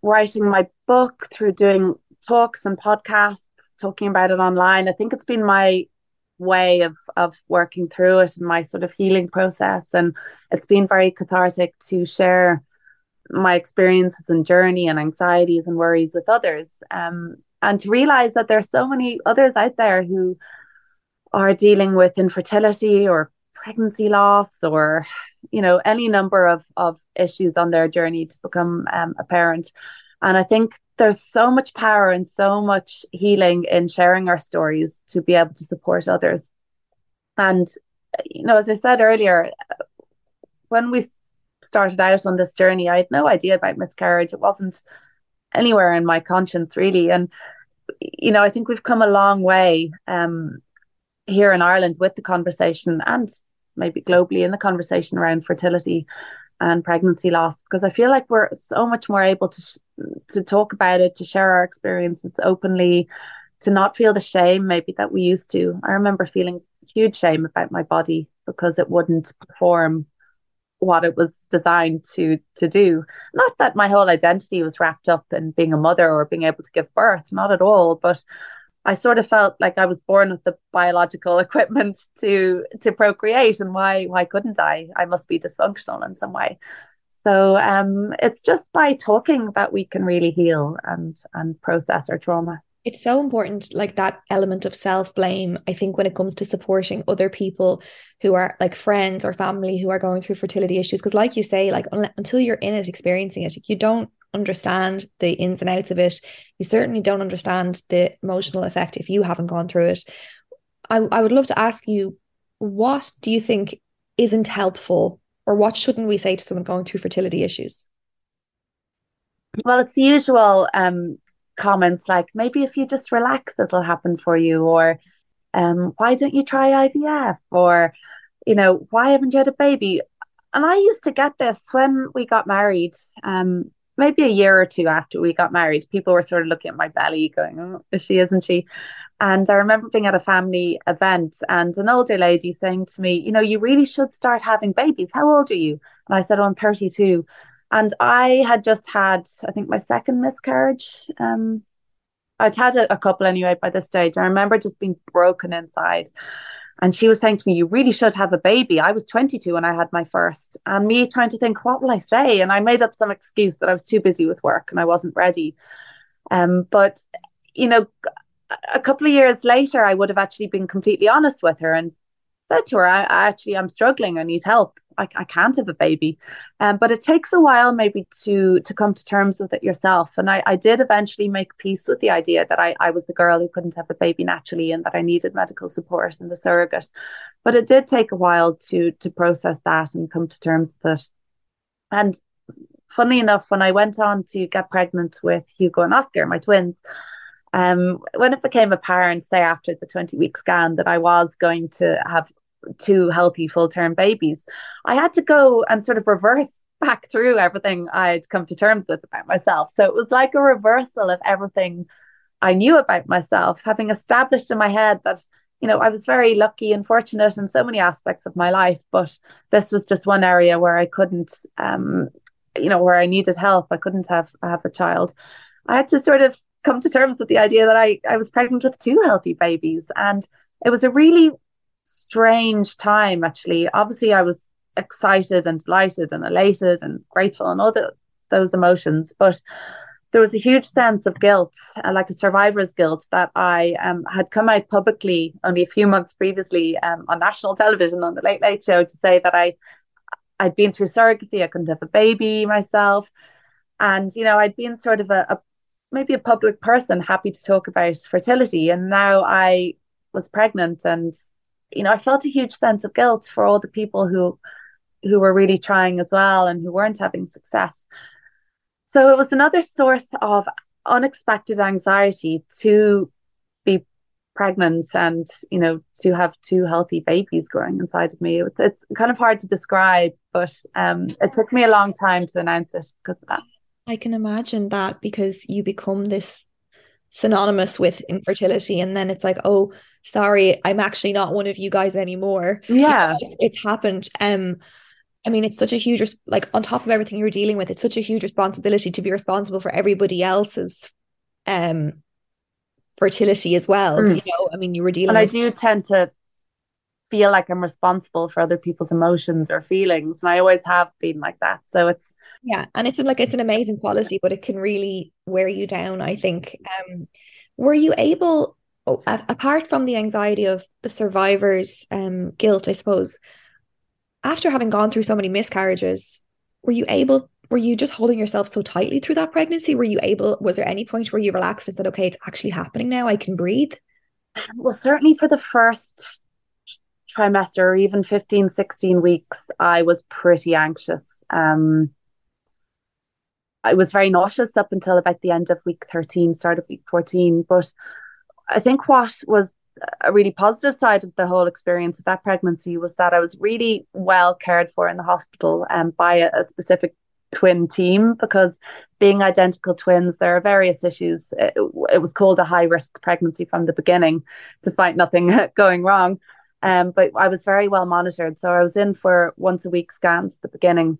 writing my book, through doing talks and podcasts talking about it online. I think it's been my way of of working through it and my sort of healing process and it's been very cathartic to share my experiences and journey and anxieties and worries with others um, and to realize that there's so many others out there who are dealing with infertility or pregnancy loss or you know any number of of issues on their journey to become um, a parent And I think there's so much power and so much healing in sharing our stories to be able to support others. And, you know, as I said earlier, when we started out on this journey, I had no idea about miscarriage. It wasn't anywhere in my conscience, really. And, you know, I think we've come a long way um, here in Ireland with the conversation and maybe globally in the conversation around fertility and pregnancy loss because I feel like we're so much more able to sh- to talk about it, to share our experiences openly, to not feel the shame maybe that we used to. I remember feeling huge shame about my body because it wouldn't perform what it was designed to to do. Not that my whole identity was wrapped up in being a mother or being able to give birth, not at all, but I sort of felt like I was born with the biological equipment to to procreate, and why why couldn't I? I must be dysfunctional in some way. So um, it's just by talking that we can really heal and and process our trauma. It's so important, like that element of self blame. I think when it comes to supporting other people who are like friends or family who are going through fertility issues, because like you say, like until you're in it, experiencing it, you don't understand the ins and outs of it. You certainly don't understand the emotional effect if you haven't gone through it. I, I would love to ask you, what do you think isn't helpful, or what shouldn't we say to someone going through fertility issues? Well, it's the usual um, comments like maybe if you just relax, it'll happen for you, or um, why don't you try IVF, or you know, why haven't you had a baby? And I used to get this when we got married. Um, maybe a year or two after we got married, people were sort of looking at my belly, going, "Oh, is she? Isn't she?" And I remember being at a family event and an older lady saying to me, "You know, you really should start having babies. How old are you?" And I said, oh, "I'm 32." And I had just had, I think, my second miscarriage. Um, I'd had a, a couple anyway by this stage. I remember just being broken inside. And she was saying to me, You really should have a baby. I was 22 when I had my first. And me trying to think, What will I say? And I made up some excuse that I was too busy with work and I wasn't ready. Um, but, you know, a couple of years later, I would have actually been completely honest with her and said to her, I, I actually I'm struggling. I need help. I, I can't have a baby. Um, but it takes a while maybe to to come to terms with it yourself. And I, I did eventually make peace with the idea that I, I was the girl who couldn't have a baby naturally and that I needed medical support and the surrogate. But it did take a while to to process that and come to terms with it. And funnily enough, when I went on to get pregnant with Hugo and Oscar, my twins, um, when it became apparent, say after the 20 week scan, that I was going to have two healthy full term babies, I had to go and sort of reverse back through everything I'd come to terms with about myself. So it was like a reversal of everything I knew about myself, having established in my head that, you know, I was very lucky and fortunate in so many aspects of my life, but this was just one area where I couldn't, um, you know, where I needed help. I couldn't have have a child. I had to sort of come to terms with the idea that I, I was pregnant with two healthy babies. And it was a really strange time actually obviously i was excited and delighted and elated and grateful and all the, those emotions but there was a huge sense of guilt uh, like a survivor's guilt that i um, had come out publicly only a few months previously um, on national television on the late late show to say that i i'd been through surrogacy i couldn't have a baby myself and you know i'd been sort of a, a maybe a public person happy to talk about fertility and now i was pregnant and you know, I felt a huge sense of guilt for all the people who who were really trying as well and who weren't having success. So it was another source of unexpected anxiety to be pregnant and you know to have two healthy babies growing inside of me. It's, it's kind of hard to describe, but um, it took me a long time to announce it because of that. I can imagine that because you become this synonymous with infertility and then it's like oh sorry i'm actually not one of you guys anymore. Yeah. It's, it's, happened. Um i mean it's such a huge like on top of everything you're dealing with it's such a huge responsibility to be responsible for everybody else's um fertility as well mm. you know? I mean you were dealing and with- i do tend to feel like i'm responsible for other people's emotions or feelings and i always have been like that. So it's yeah and it's like it's an amazing quality but it can really wear you down i think um were you able oh, apart from the anxiety of the survivor's um guilt i suppose after having gone through so many miscarriages were you able were you just holding yourself so tightly through that pregnancy? Were you able, was there any point where you relaxed and said, okay, it's actually happening now, I can breathe? Well, certainly for the first trimester or even 15, 16 weeks, I was pretty anxious. Um, I was very nauseous up until about the end of week 13, start of week 14. But I think what was a really positive side of the whole experience of that pregnancy was that I was really well cared for in the hospital um, by a, a specific twin team because being identical twins, there are various issues. It, it was called a high risk pregnancy from the beginning, despite nothing going wrong. Um, but I was very well monitored. So I was in for once a week scans at the beginning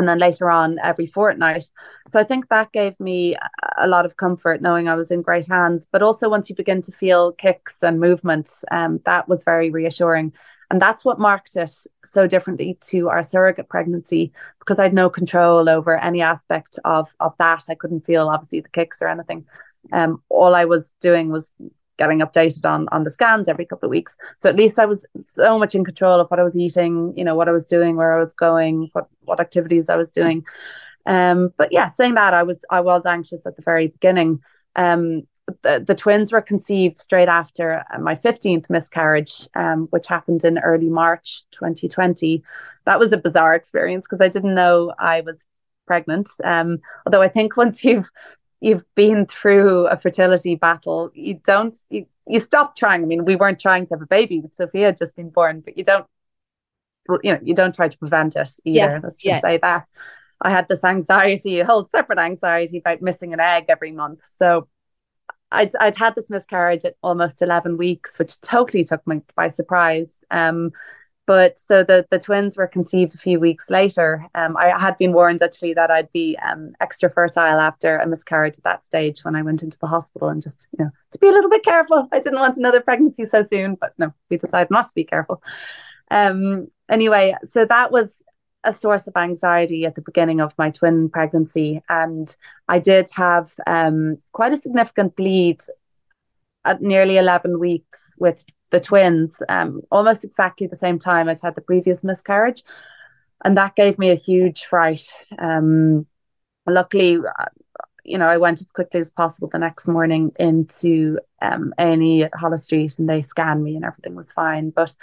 and then later on every fortnight. So I think that gave me a lot of comfort knowing I was in great hands. But also once you begin to feel kicks and movements, um, that was very reassuring. And that's what marked it so differently to our surrogate pregnancy because I had no control over any aspect of of that. I couldn't feel obviously the kicks or anything. Um, all I was doing was getting updated on on the scans every couple of weeks. So at least I was so much in control of what I was eating, you know, what I was doing, where I was going, what what activities I was doing. Um, but yeah, saying that, I was I was anxious at the very beginning. Um, the, the twins were conceived straight after my 15th miscarriage, um, which happened in early March 2020. That was a bizarre experience because I didn't know I was pregnant. Um, although I think once you've you've been through a fertility battle, you don't you, you stop trying. I mean, we weren't trying to have a baby, but Sophia had just been born, but you don't you know you don't try to prevent it either. Yeah, Let's just yeah. say that. I had this anxiety, a whole separate anxiety about missing an egg every month. So I'd I'd had this miscarriage at almost eleven weeks, which totally took me by surprise. Um, but so the the twins were conceived a few weeks later. Um, I had been warned actually that I'd be um extra fertile after a miscarriage at that stage when I went into the hospital, and just you know to be a little bit careful. I didn't want another pregnancy so soon, but no, we decided not to be careful. Um, anyway, so that was a source of anxiety at the beginning of my twin pregnancy. And I did have um, quite a significant bleed at nearly 11 weeks with the twins, um, almost exactly the same time I'd had the previous miscarriage. And that gave me a huge fright. Um, luckily, uh, you know, I went as quickly as possible the next morning into um, A&E at Holles Street and they scanned me and everything was fine. But,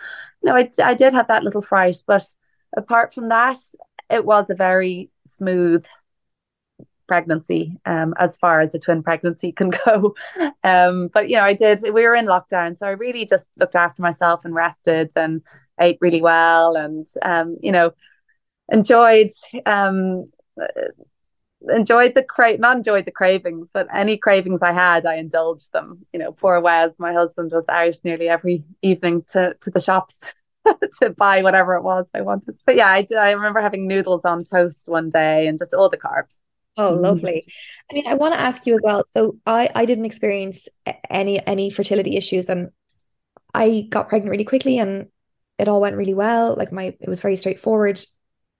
you know, I, I did have that little fright. But apart from that, it was a very smooth pregnancy um, as far as a twin pregnancy can go. Um, but, you know, I did, we were in lockdown. So I really just looked after myself and rested and ate really well and, um, you know, enjoyed. Um, enjoyed the cra- not enjoyed the cravings, but any cravings I had, I indulged them. You know, poor Wes, my husband, was out nearly every evening to to the shops to buy whatever it was I wanted. But yeah, I did, I remember having noodles on toast one day and just all the carbs. Oh, mm-hmm. lovely. I mean, I want to ask you as well. So I I didn't experience any any fertility issues and I got pregnant really quickly and it all went really well. Like my it was very straightforward.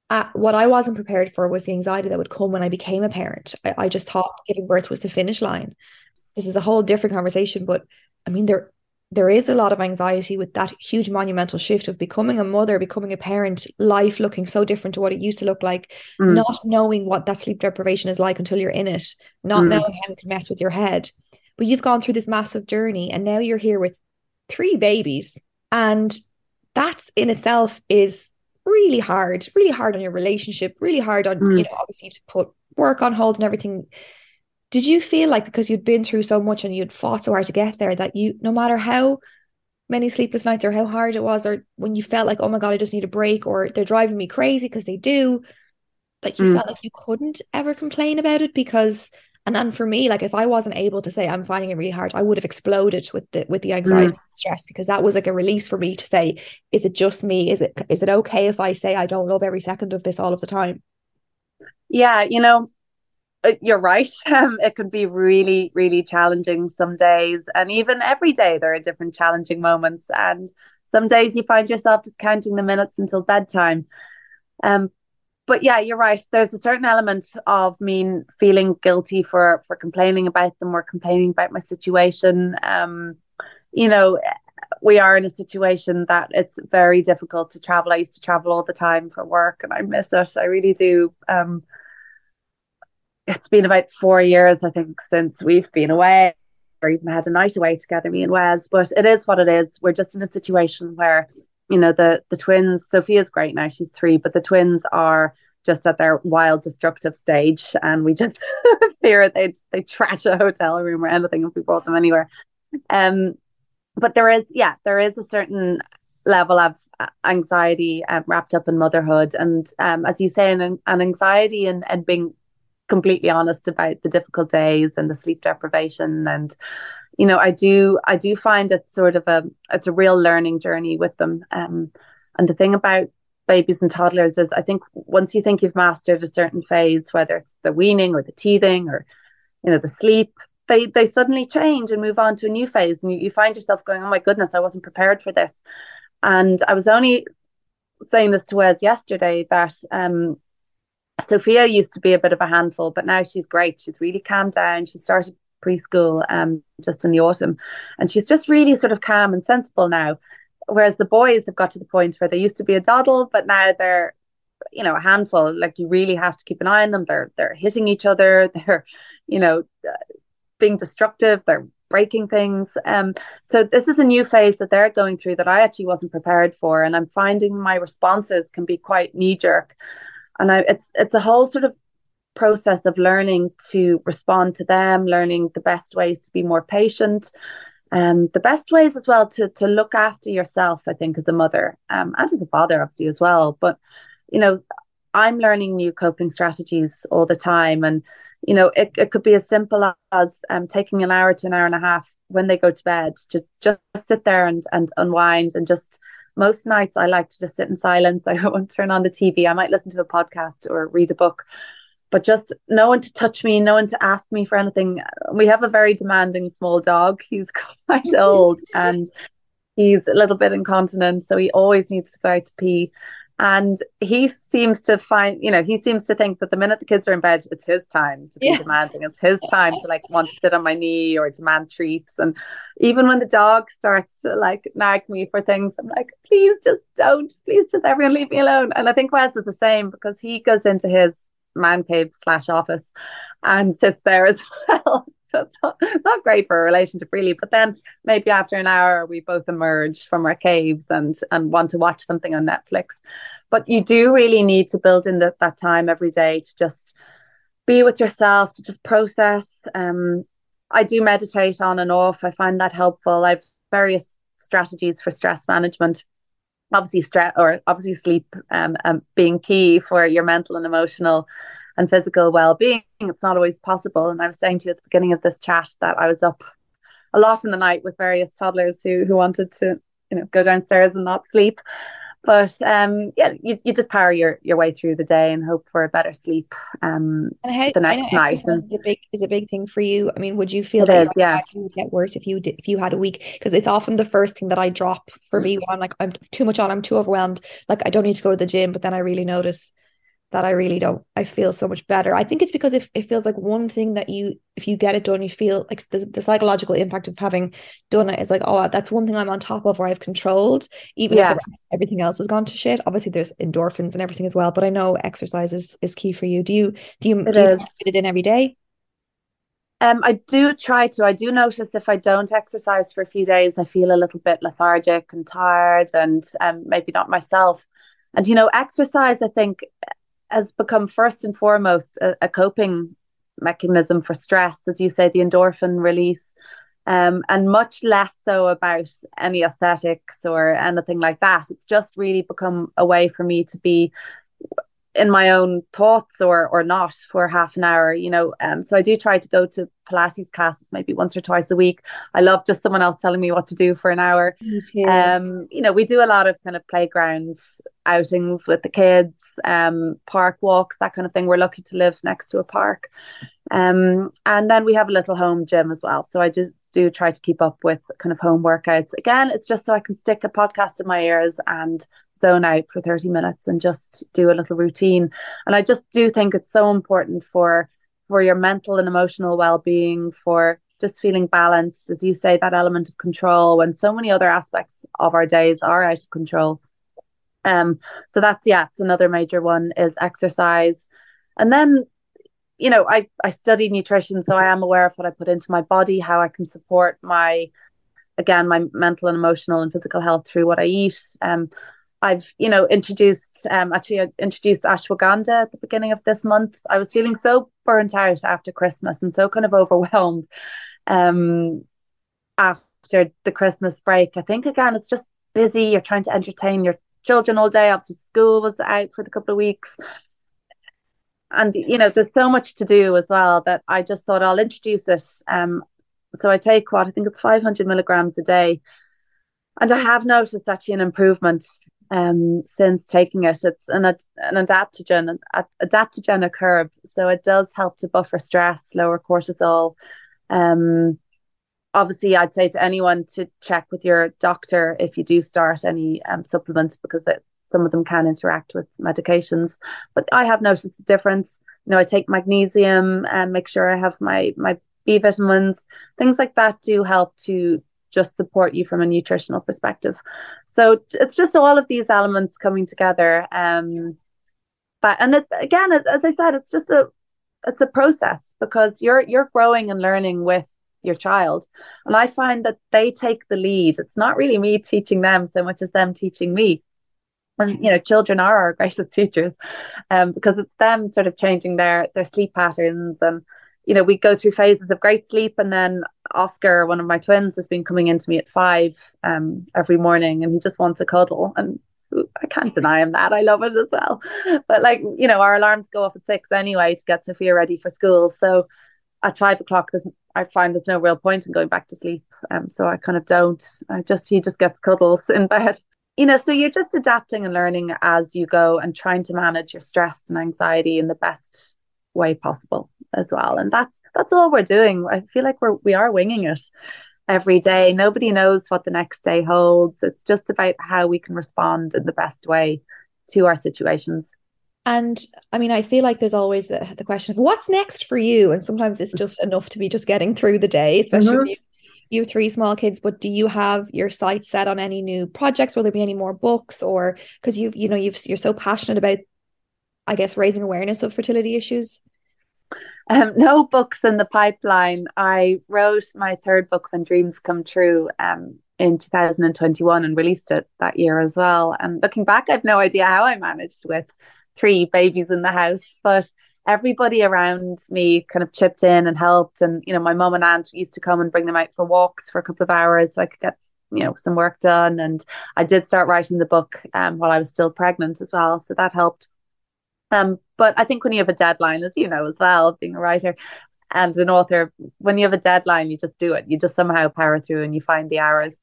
Uh, what I wasn't prepared for was the anxiety that would come when I became a parent. I, I just thought giving birth was the finish line. This is a whole different conversation, but I mean there there is a lot of anxiety with that huge monumental shift of becoming a mother, becoming a parent, life looking so different to what it used to look like, mm. not knowing what that sleep deprivation is like until you're in it, not mm. knowing how it can mess with your head. But you've gone through this massive journey and now you're here with three babies. And that in itself is really hard, really hard on your relationship, really hard on, mm. you know, obviously you have to put work on hold and everything did you feel like because you'd been through so much and you'd fought so hard to get there that you no matter how many sleepless nights or how hard it was or when you felt like oh my god i just need a break or they're driving me crazy because they do like you mm. felt like you couldn't ever complain about it because and then for me like if i wasn't able to say i'm finding it really hard i would have exploded with the with the anxiety mm. stress because that was like a release for me to say is it just me is it is it okay if i say i don't love every second of this all of the time yeah you know you're right. Um, it can be really, really challenging some days, and even every day there are different challenging moments. And some days you find yourself just counting the minutes until bedtime. Um, but yeah, you're right. There's a certain element of me feeling guilty for for complaining about them or complaining about my situation. Um, you know, we are in a situation that it's very difficult to travel. I used to travel all the time for work, and I miss it. I really do. Um, it's been about four years, I think, since we've been away or even had a night away together, me and Wes. But it is what it is. We're just in a situation where, you know, the the twins, Sophia's great now, she's three, but the twins are just at their wild destructive stage and we just fear they'd they trash a hotel room or anything if we brought them anywhere. Um but there is yeah, there is a certain level of anxiety um, wrapped up in motherhood and um as you say an, an anxiety and, and being completely honest about the difficult days and the sleep deprivation. And you know i do i do find it's sort of a it's a real learning journey with them. Um and the thing about babies and toddlers is i think once you think you've mastered a certain phase whether it's the weaning or the teething or you know the sleep they they suddenly change and move on to a new phase. And you, you find yourself going oh my goodness i wasn't prepared for this. And i was only saying this to Wes yesterday that um Sophia used to be a bit of a handful, but now she's great. She's really calmed down. She started preschool um just in the autumn, and she's just really sort of calm and sensible now. Whereas the boys have got to the point where they used to be a doddle, but now they're you know a handful. Like you really have to keep an eye on them. They're they're hitting each other. They're you know being destructive. They're breaking things. Um, so this is a new phase that they're going through that I actually wasn't prepared for, and I'm finding my responses can be quite knee jerk and I, it's it's a whole sort of process of learning to respond to them, learning the best ways to be more patient, um, the best ways as well to to look after yourself. I think as a mother, um, and as a father, obviously as well. But you know, I'm learning new coping strategies all the time, and you know, it it could be as simple as um, taking an hour to an hour and a half when they go to bed to just sit there and and unwind and just most nights I like to just sit in silence. I won't turn on the TV. I might listen to a podcast or read a book, but just no one to touch me, no one to ask me for anything. We have a very demanding small dog. He's quite old and he's a little bit incontinent, so he always needs to go out to pee. And he seems to find, you know, he seems to think that the minute the kids are in bed, it's his time to be yeah. demanding. It's his time to like want to sit on my knee or demand treats. And even when the dog starts to like nag me for things, I'm like, please just don't. Please just everyone leave me alone. And I think Wes is the same because he goes into his man cave slash office and sits there as well. So it's not, not great for a relationship really. But then maybe after an hour we both emerge from our caves and and want to watch something on Netflix. But you do really need to build in that, that time every day to just be with yourself, to just process. Um I do meditate on and off. I find that helpful. I've various strategies for stress management. Obviously, stress or obviously sleep um, um being key for your mental and emotional and physical well-being it's not always possible. And i was saying to you at the beginning of this chat that i was up a lot in the night with various toddlers who who wanted to you know go downstairs and not sleep. But um yeah you, you just power your your way through the day and hope for a better sleep um and how, the next night. And, is a big is a big thing for you. I mean would you feel that is, yeah. you would get worse if you did if you had a week? Because it's often the first thing that i drop for me when i'm like i'm too much on i'm too overwhelmed. Like i don't need to go to the gym but then i really notice that I really don't I feel so much better. I think it's because if it feels like one thing that you if you get it done, you feel like the, the psychological impact of having done it is like, oh, that's one thing I'm on top of or I've controlled, even yeah. if rest, everything else has gone to shit. Obviously there's endorphins and everything as well, but I know exercise is, is key for you. Do you do you, do you fit it in every day? Um, I do try to. I do notice if I don't exercise for a few days, I feel a little bit lethargic and tired, and um, maybe not myself. And you know, exercise, I think, has become first and foremost a, a coping mechanism for stress, as you say, the endorphin release. Um, and much less so about any aesthetics or anything like that. It's just really become a way for me to be in my own thoughts or or not for half an hour you know um so i do try to go to pilates classes maybe once or twice a week. I love just someone else telling me what to do for an hour. Um you know we do a lot of kind of playground outings with the kids um park walks that kind of thing. We're lucky to live next to a park. Um and then we have a little home gym as well. So i just do try to keep up with kind of home workouts. Again it's just so i can stick a podcast in my ears and zone out for 30 minutes and just do a little routine. And I just do think it's so important for for your mental and emotional well-being, for just feeling balanced, as you say, that element of control when so many other aspects of our days are out of control. Um, so that's yeah, it's another major one is exercise. And then you know, I, I study nutrition, so I am aware of what I put into my body, how I can support my, again, my mental and emotional and physical health through what I eat. Um, I've, you know, introduced, um, actually, introduced ashwagandha at the beginning of this month. I was feeling so burnt out after Christmas and so kind of overwhelmed um, after the Christmas break. I think, again, it's just busy. You're trying to entertain your children all day. Obviously, school was out for a couple of weeks and you know there's so much to do as well that I just thought I'll introduce it. Um, so I take what I think it's 500 milligrams a day, and I have noticed actually an improvement um since taking it. It's an an adaptogen, an adaptogenic herb, so it does help to buffer stress, lower cortisol. Um, obviously, I'd say to anyone to check with your doctor if you do start any um, supplements because it some of them can interact with medications, but I have noticed a difference. You know, I take magnesium and make sure I have my my B vitamins. Things like that do help to just support you from a nutritional perspective. So it's just all of these elements coming together. Um, but and it's again, as I said, it's just a it's a process because you're you're growing and learning with your child and i find that they take the lead it's not really me teaching them so much as them teaching me and you know children are our greatest teachers um, because it's them sort of changing their their sleep patterns and you know we go through phases of great sleep and then oscar one of my twins has been coming into me at five um, every morning and he just wants a cuddle and I can't deny him that. I love it as well. But like, you know, our alarms go off at six anyway to get Sophia ready for school. So at five o'clock there's I find there's no real point in going back to sleep. Um so I kind of don't. I just he just gets cuddles in bed you know, so you're just adapting and learning as you go and trying to manage your stress and anxiety in the best way possible as well. And that's that's all we're doing. I feel like we're we are winging it every day. Nobody knows what the next day holds. It's just about how we can respond in the best way to our situations. And I mean, I feel like there's always the, the question of what's next for you. And sometimes it's just enough to be just getting through the day, especially mm-hmm you have three small kids, but do you have your sights set on any new projects? Will there be any more books, or because you've you know you've you're so passionate about, I guess, raising awareness of fertility issues? Um, no books in the pipeline. I wrote my third book, When Dreams Come True, um, in 2021 and released it that year as well. And looking back, I've no idea how I managed with three babies in the house, but everybody around me kind of chipped in and helped. And, you know, my mom and aunt used to come and bring them out for walks for a couple of hours so I could get, you know, some work done. And I did start writing the book um, while I was still pregnant as well. So that helped. Um, but I think when you have a deadline, as you know as well, being a writer and an author, when you have a deadline, you just do it. You just somehow power through and you find the hours.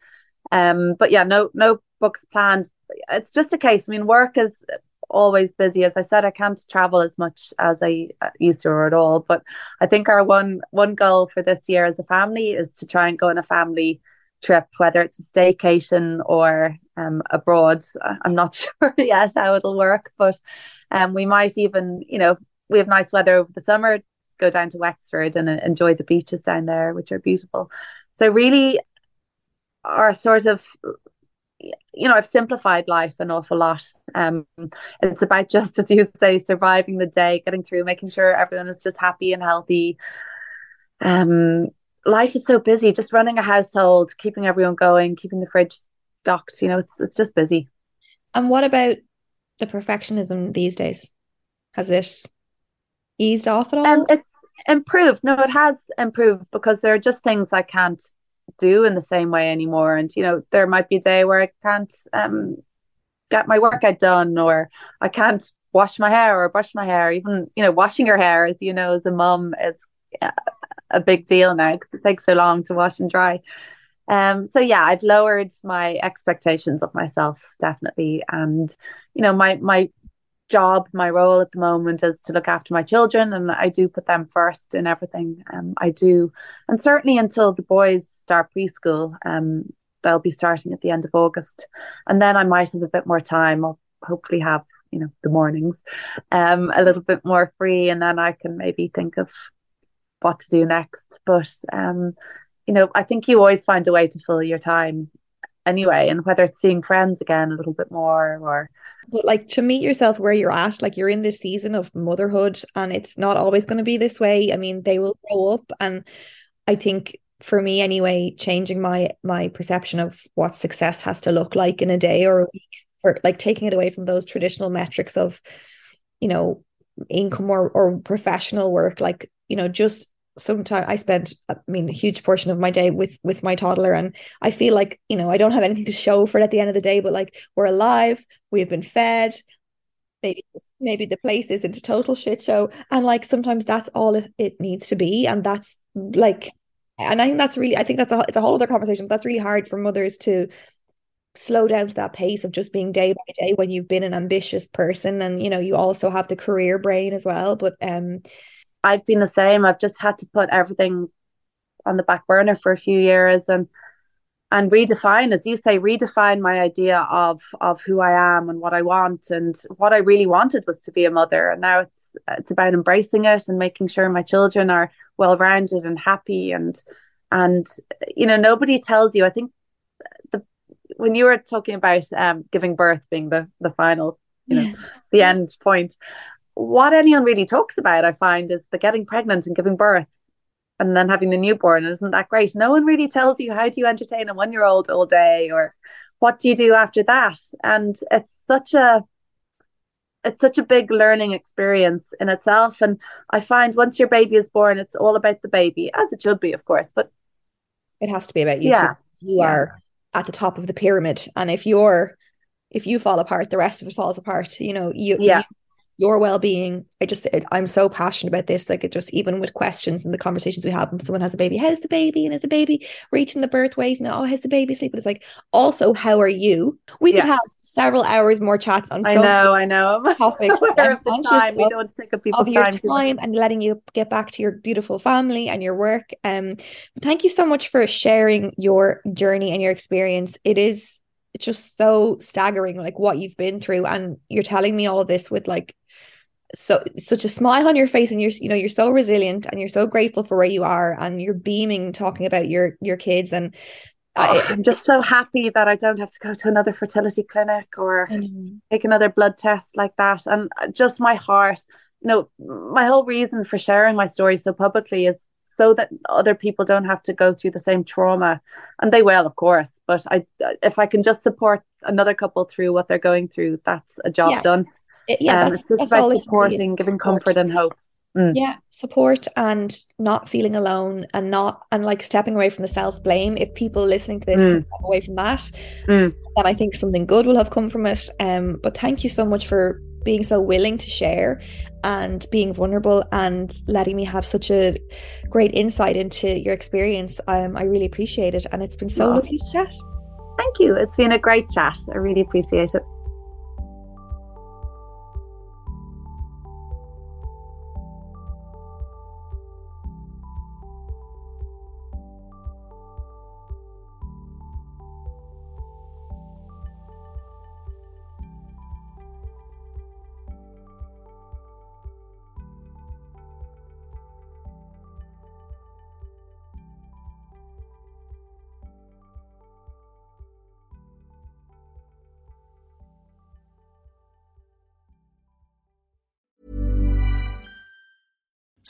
Um, but yeah, no, no books planned. It's just a case. I mean, work is always busy. As I said, I can't travel as much as I uh, used to or at all. But I think our one one goal for this year as a family is to try and go on a family trip, whether it's a staycation or um, abroad. I'm not sure yet how it'll work, but um, we might even, you know, we have nice weather over the summer, go down to Wexford and uh, enjoy the beaches down there, which are beautiful. So really, our sort of you know, I've simplified life an awful lot. Um, it's about just as you say, surviving the day, getting through, making sure everyone is just happy and healthy. Um, life is so busy, just running a household, keeping everyone going, keeping the fridge stocked. You know, it's it's just busy. And what about the perfectionism these days? Has it eased off at all? Um, it's improved. No, it has improved because there are just things I can't do in the same way anymore. And you know, there might be a day where I can't um get my workout done, or I can't wash my hair or brush my hair. Even you know, washing your hair, as you know, as a mum, it's a big deal now because it takes so long to wash and dry. Um, so yeah, I've lowered my expectations of myself definitely, and you know, my my job, my role at the moment is to look after my children, and I do put them first in everything. Um, I do, and certainly until the boys start preschool, um, they'll be starting at the end of August, and then I might have a bit more time. I'll hopefully have you know the mornings, um, a little bit more free, and then I can maybe think of what to do next. But um, you know, I think you always find a way to fill your time anyway, and whether it's seeing friends again a little bit more or but like to meet yourself where you're at, like you're in this season of motherhood and it's not always going to be this way. I mean, they will grow up and I think for me anyway, changing my my perception of what success has to look like in a day or a week for like taking it away from those traditional metrics of, you know, income or, or professional work, like, you know, just sometimes I spend I mean a huge portion of my day with with my toddler and I feel like you know I don't have anything to show for it at the end of the day but like we're alive we've been fed maybe maybe the place isn't a total shit show and like sometimes that's all it, it needs to be and that's like and I think that's really I think that's a it's a whole other conversation but that's really hard for mothers to slow down to that pace of just being day by day when you've been an ambitious person and you know you also have the career brain as well but um I've been the same. I've just had to put everything on the back burner for a few years and and redefine, as you say, redefine my idea of of who I am and what I want. And what I really wanted was to be a mother. And now it's it's about embracing it and making sure my children are well rounded and happy. And and you know, nobody tells you. I think when you were talking about um, giving birth being the the final, you know, yeah. the end point what anyone really talks about, I find, is the getting pregnant and giving birth and then having the newborn. Isn't that great? No one really tells you how do you entertain a one year old all day or what do you do after that? And it's such a it's such a big learning experience in itself. And I find once your baby is born, it's all about the baby, as it should be, of course. But it has to be about you. Yeah. Too. You yeah. are at the top of the pyramid. And if you're if you fall apart, the rest of it falls apart. You know, you, yeah. you your well-being. I just i'm so passionate about this. Like it just even with questions and the conversations we have when someone has a baby how's the baby? And is the baby reaching the birth weight? And oh how's the baby sleep? But it's like also how are you? We yeah. could have several hours more chats on i know i know. topics of the time. we don't take up people's of your time, time and letting you get back to your beautiful family and your work. Um thank you so much for sharing your journey and your experience. It is it's just so staggering like what you've been through. And you're telling me all of this with like so such a smile on your face and you're you know you're so resilient and you're so grateful for where you are and you're beaming talking about your your kids and oh, I'm just so happy that I don't have to go to another fertility clinic or take another blood test like that. And uh, just my heart you know my whole reason for sharing my story so publicly is so that other people don't have to go through the same trauma. And they will of course but I uh, if I can just support another couple through what they're going through that's a job yeah. done it, yeah, um, it's just about supporting, giving support. comfort and hope. Mm. Yeah, support and not feeling alone and not and like stepping away from the self blame. If people listening to this mm. step away from that, mm. then I think something good will have come from it. Um, but thank you so much for being so willing to share and being vulnerable and letting me have such a great insight into your experience. Um, I really appreciate it, and it's been so oh. lovely to chat. Thank you. It's been a great chat. I really appreciate it.